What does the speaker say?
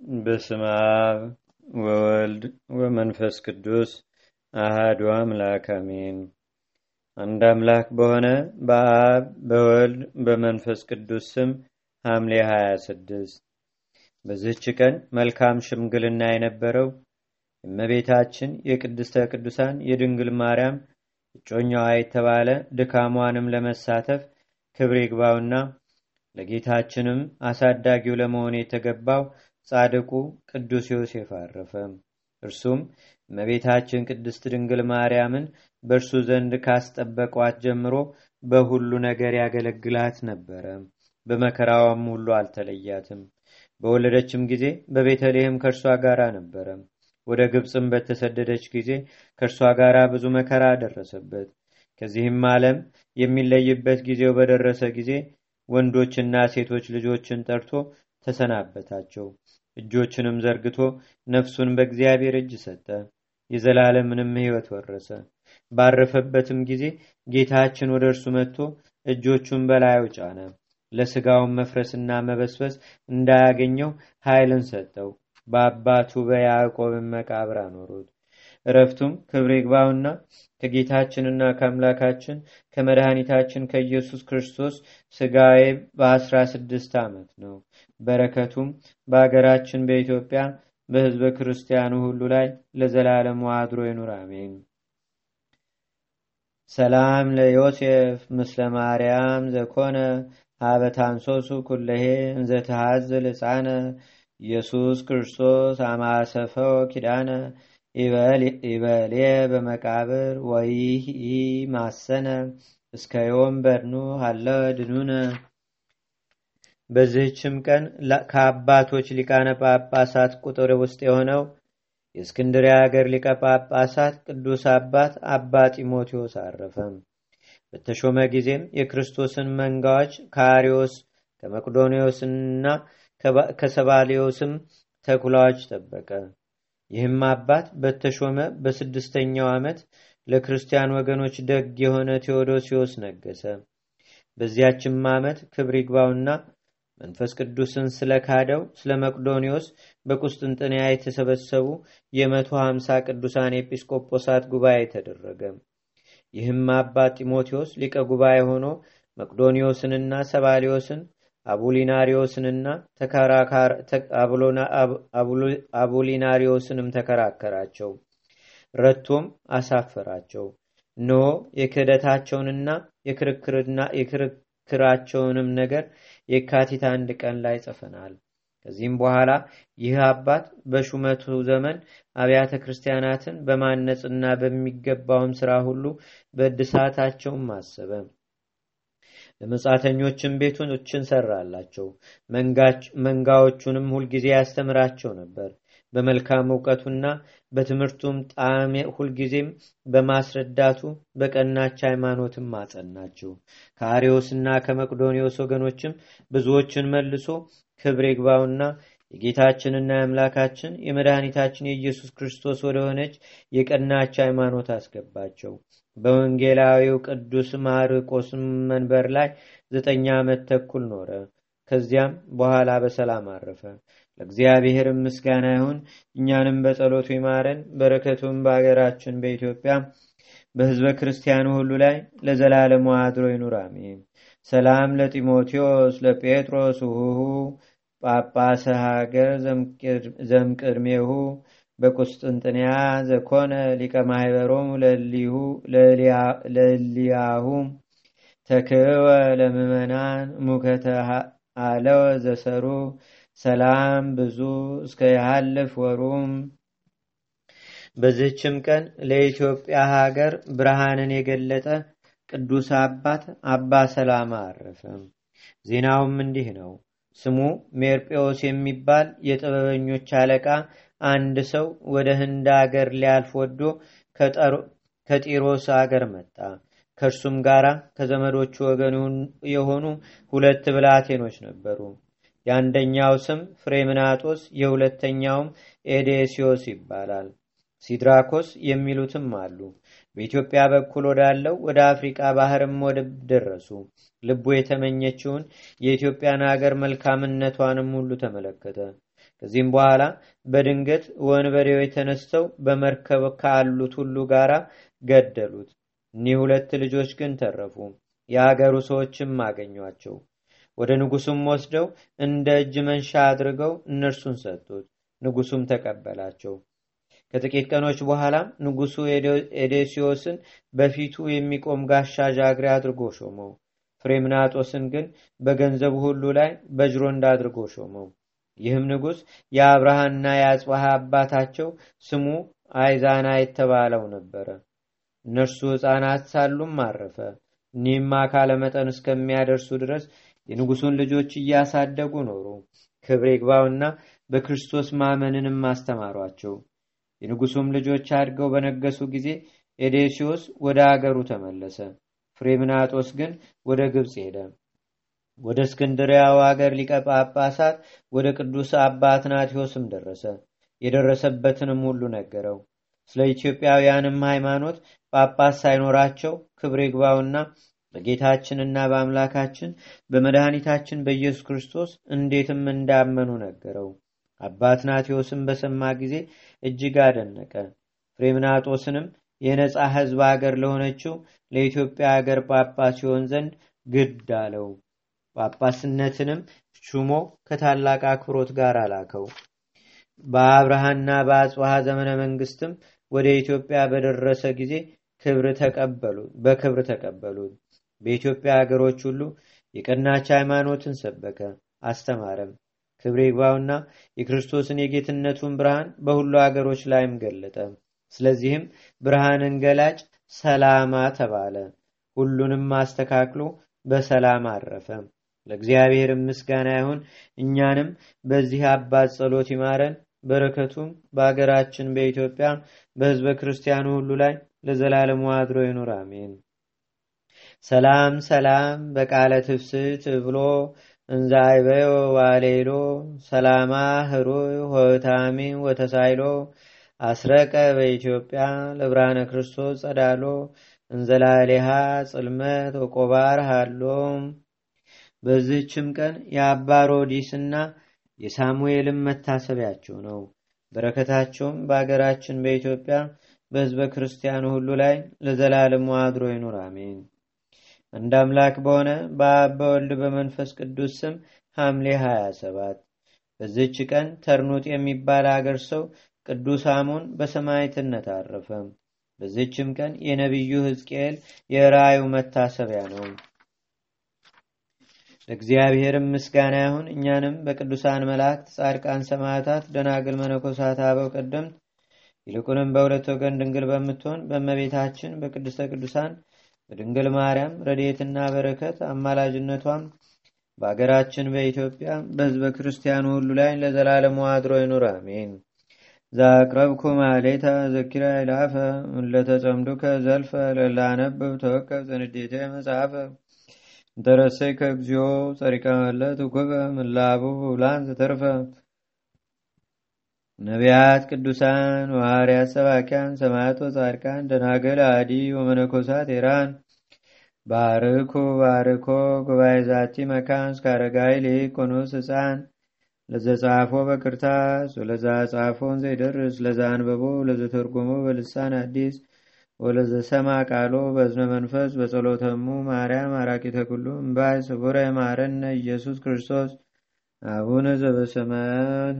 በስመ አብ ወወልድ ወመንፈስ ቅዱስ አሃዱ አምላክ አሜን። አንድ አምላክ በሆነ በአብ በወልድ በመንፈስ ቅዱስ ስም ሐምሌ 26 በዚህች ቀን መልካም ሽምግልና የነበረው እመቤታችን የቅድስተ ቅዱሳን የድንግል ማርያም እጮኛዋ የተባለ ድካሟንም ለመሳተፍ ክብር ይግባውና ለጌታችንም አሳዳጊው ለመሆን የተገባው ጻድቁ ቅዱስ ዮሴፍ አረፈ። እርሱም እመቤታችን ቅድስት ድንግል ማርያምን በእርሱ ዘንድ ካስጠበቋት ጀምሮ በሁሉ ነገር ያገለግላት ነበረ። በመከራዋም ሁሉ አልተለያትም። በወለደችም ጊዜ በቤተልሔም ከእርሷ ጋር ነበረ። ወደ ግብፅም በተሰደደች ጊዜ ከእርሷ ጋር ብዙ መከራ ደረሰበት። ከዚህም ዓለም የሚለይበት ጊዜው በደረሰ ጊዜ ወንዶችና ሴቶች ልጆችን ጠርቶ ተሰናበታቸው። እጆችንም ዘርግቶ ነፍሱን በእግዚአብሔር እጅ ሰጠ። የዘላለምንም ሕይወት ወረሰ። ባረፈበትም ጊዜ ጌታችን ወደ እርሱ መጥቶ እጆቹን በላዩ ጫነ። ለስጋውን መፍረስና መበስበስ እንዳያገኘው ኃይልን ሰጠው። በአባቱ በያዕቆብን መቃብር አኖሩት። እረፍቱም ክብር ይግባውና ከጌታችንና ከአምላካችን ከመድኃኒታችን ከኢየሱስ ክርስቶስ ስጋዬ በአስራ ስድስት ዓመት ነው። በረከቱም በአገራችን በኢትዮጵያ በሕዝበ ክርስቲያኑ ሁሉ ላይ ለዘላለሙ አድሮ ይኑር፣ አሜን። ሰላም ለዮሴፍ ምስለ ማርያም ዘኮነ ሀበታንሶሱ ኩለሄ እንዘተሃዝል ሕፃነ ኢየሱስ ክርስቶስ አማሰፈው ኪዳነ ይበሌ በመቃብር ወይህ ማሰነ እስከ ዮም በድኑ አለ ድኑነ። በዚህችም ቀን ከአባቶች ሊቃነ ጳጳሳት ቁጥር ውስጥ የሆነው የእስክንድርያ ሀገር ሊቀ ጳጳሳት ቅዱስ አባት አባ ጢሞቴዎስ አረፈ። በተሾመ ጊዜም የክርስቶስን መንጋዎች ከአሪዎስ ከመቅዶኒዎስና ከሰባሊዮስም ተኩላዎች ጠበቀ። ይህም አባት በተሾመ በስድስተኛው ዓመት ለክርስቲያን ወገኖች ደግ የሆነ ቴዎዶሲዎስ ነገሰ። በዚያችም ዓመት ክብር ይግባውና መንፈስ ቅዱስን ስለ ካደው ስለ መቅዶኒዎስ በቁስጥንጥንያ የተሰበሰቡ የመቶ ሀምሳ ቅዱሳን ኤጲስቆጶሳት ጉባኤ ተደረገ። ይህም አባት ጢሞቴዎስ ሊቀ ጉባኤ ሆኖ መቅዶኒዎስንና ሰባሊዮስን አቡሊናሪዮስንና አቡሊናሪዮስንም ተከራከራቸው። ረቶም አሳፈራቸው። እነሆ የክህደታቸውንና የክርክራቸውንም ነገር የካቲት አንድ ቀን ላይ ጽፈናል። ከዚህም በኋላ ይህ አባት በሹመቱ ዘመን አብያተ ክርስቲያናትን በማነጽና በሚገባውም ስራ ሁሉ በእድሳታቸውም አሰበ። ለመጻተኞችም ቤቶችን ሰራላቸው። መንጋዎቹንም ሁልጊዜ ያስተምራቸው ነበር። በመልካም እውቀቱና በትምህርቱም ጣዕም ሁልጊዜም በማስረዳቱ በቀናች ሃይማኖትም አጸናቸው። ከአሪዎስና ከመቅዶኒዎስ ወገኖችም ብዙዎችን መልሶ ክብር ይግባውና የጌታችንና የአምላካችን የመድኃኒታችን የኢየሱስ ክርስቶስ ወደሆነች የቀናች ሃይማኖት አስገባቸው። በወንጌላዊው ቅዱስ ማርቆስም መንበር ላይ ዘጠኝ ዓመት ተኩል ኖረ። ከዚያም በኋላ በሰላም አረፈ። ለእግዚአብሔር ምስጋና ይሁን። እኛንም በጸሎቱ ይማረን። በረከቱም በአገራችን በኢትዮጵያ በሕዝበ ክርስቲያኑ ሁሉ ላይ ለዘላለሙ አድሮ ይኑር፣ አሜን። ሰላም ለጢሞቴዎስ ለጴጥሮስ ውሁሁ ጳጳሰ ሀገር ዘምቅድሜሁ በቁስጥንጥንያ ዘኮነ ሊቀ ማህበሮም ለሊያሁ ተክወ ለምእመናን ሙከተ አለወ ዘሰሩ ሰላም ብዙ እስከ ያሃልፍ ወሩም። በዚህችም ቀን ለኢትዮጵያ ሀገር ብርሃንን የገለጠ ቅዱስ አባት አባ ሰላማ አረፈ። ዜናውም እንዲህ ነው። ስሙ ሜርጴዎስ የሚባል የጥበበኞች አለቃ አንድ ሰው ወደ ህንድ አገር ሊያልፍ ወዶ ከጢሮስ አገር መጣ። ከእርሱም ጋር ከዘመዶቹ ወገን የሆኑ ሁለት ብላቴኖች ነበሩ። የአንደኛው ስም ፍሬምናጦስ የሁለተኛውም ኤዴሲዮስ ይባላል። ሲድራኮስ የሚሉትም አሉ። በኢትዮጵያ በኩል ወዳለው ወደ አፍሪቃ ባህርም ወደብ ደረሱ። ልቡ የተመኘችውን የኢትዮጵያን ሀገር መልካምነቷንም ሁሉ ተመለከተ። ከዚህም በኋላ በድንገት ወንበዴዎች ተነስተው በመርከብ ካሉት ሁሉ ጋር ገደሉት። እኒህ ሁለት ልጆች ግን ተረፉ። የአገሩ ሰዎችም አገኟቸው። ወደ ንጉሱም ወስደው እንደ እጅ መንሻ አድርገው እነርሱን ሰጡት። ንጉሱም ተቀበላቸው። ከጥቂት ቀኖች በኋላ ንጉሱ ኤዴሲዮስን በፊቱ የሚቆም ጋሻ ጃግሬ አድርጎ ሾመው። ፍሬምናጦስን ግን በገንዘቡ ሁሉ ላይ በጅሮንዳ አድርጎ ሾመው። ይህም ንጉሥ የአብርሃና የአጽባሃ አባታቸው ስሙ አይዛና የተባለው ነበረ። እነርሱ ሕፃናት ሳሉም አረፈ። እኒህም አካለ መጠን እስከሚያደርሱ ድረስ የንጉሱን ልጆች እያሳደጉ ኖሩ። ክብር ይግባውና በክርስቶስ ማመንንም አስተማሯቸው። የንጉሱም ልጆች አድገው በነገሱ ጊዜ ኤዴሲዮስ ወደ አገሩ ተመለሰ። ፍሬምናጦስ ግን ወደ ግብፅ ሄደ። ወደ እስክንድሪያው አገር ሊቀ ጳጳሳት ወደ ቅዱስ አባ አትናቴዎስም ደረሰ። የደረሰበትንም ሁሉ ነገረው። ስለ ኢትዮጵያውያንም ሃይማኖት ጳጳስ ሳይኖራቸው ክብር ይግባውና በጌታችንና በአምላካችን በመድኃኒታችን በኢየሱስ ክርስቶስ እንዴትም እንዳመኑ ነገረው። አባ አትናቴዎስም በሰማ ጊዜ እጅግ አደነቀ። ፍሬምናጦስንም የነፃ ሕዝብ አገር ለሆነችው ለኢትዮጵያ አገር ጳጳስ ሲሆን ዘንድ ግድ አለው። ጳጳስነትንም ሹሞ ከታላቅ አክብሮት ጋር አላከው። በአብርሃና በአጽዋሃ ዘመነ መንግስትም ወደ ኢትዮጵያ በደረሰ ጊዜ በክብር ተቀበሉት። በኢትዮጵያ አገሮች ሁሉ የቀናች ሃይማኖትን ሰበከ፣ አስተማረም። ክብር ይግባውና የክርስቶስን የጌትነቱን ብርሃን በሁሉ አገሮች ላይም ገለጠ። ስለዚህም ብርሃንን ገላጭ ሰላማ ተባለ። ሁሉንም አስተካክሎ በሰላም አረፈ። ለእግዚአብሔር ምስጋና ይሁን። እኛንም በዚህ አባት ጸሎት ይማረን። በረከቱም በአገራችን በኢትዮጵያ በሕዝበ ክርስቲያኑ ሁሉ ላይ ለዘላለሙ አድሮ ይኑር፣ አሜን። ሰላም ሰላም በቃለ ትፍስት ብሎ እንዘ አይበዮ ዋሌሎ ሰላማ ህሩይ ሆታሚ ወተሳይሎ አስረቀ በኢትዮጵያ ለብርሃነ ክርስቶስ ጸዳሎ እንዘላሌሃ ጽልመት ወቆባር ሃሎም። በዚህችም ቀን የአባ ሮዲስና የሳሙኤልም መታሰቢያቸው ነው። በረከታቸውም በአገራችን በኢትዮጵያ በሕዝበ ክርስቲያኑ ሁሉ ላይ ለዘላለሙ አድሮ ይኑር፣ አሜን። አንድ አምላክ በሆነ በአብ በወልድ በመንፈስ ቅዱስ ስም ሐምሌ 27 በዚህች ቀን ተርኑጥ የሚባል አገር ሰው ቅዱስ አሞን በሰማዕትነት አረፈ። በዚህችም ቀን የነቢዩ ሕዝቅኤል የራእዩ መታሰቢያ ነው። ለእግዚአብሔርም ምስጋና ይሁን። እኛንም በቅዱሳን መላእክት፣ ጻድቃን፣ ሰማዕታት፣ ደናግል፣ መነኮሳት፣ አበው ቀደምት ይልቁንም በሁለት ወገን ድንግል በምትሆን በእመቤታችን በቅድስተ ቅዱሳን በድንግል ማርያም ረድኤትና በረከት አማላጅነቷም በአገራችን በኢትዮጵያ በሕዝበ ክርስቲያኑ ሁሉ ላይ ለዘላለሙ አድሮ ይኑር፣ አሜን። ዛቅረብኩ ማሌታ ዘኪራ ይላፈ ለተጸምዱከ ዘልፈ ለላነብብ ተወከብ ዘንዴቴ መጽሐፈ እንተረሰይከ እግዚኦ ጸሪቀ መለት ውኩበ ምላቡ ውላን ዘተርፈ። ነቢያት፣ ቅዱሳን፣ ዋርያት፣ ሰባኪያን፣ ሰማዕት ወጻድቃን፣ ደናገል፣ አዲ ወመነኮሳት ኤራን ባርኩ ባርኮ ጉባኤ ዛቲ መካን እስከ አረጋዊ ሊቅ ቆኖስ ህፃን ለዘጻፎ በክርታስ ወለዛ ጻፎን ዘይደርስ ለዛ አንበቦ ለዘተርጎሞ በልሳን አዲስ ወለዘሰማ ቃሎ በዝነ መንፈስ በጸሎተሙ ማርያም አራቂተ ኩሉ እምባይ ስቡረ ማረነ ኢየሱስ ክርስቶስ አቡነ ዘበሰማያት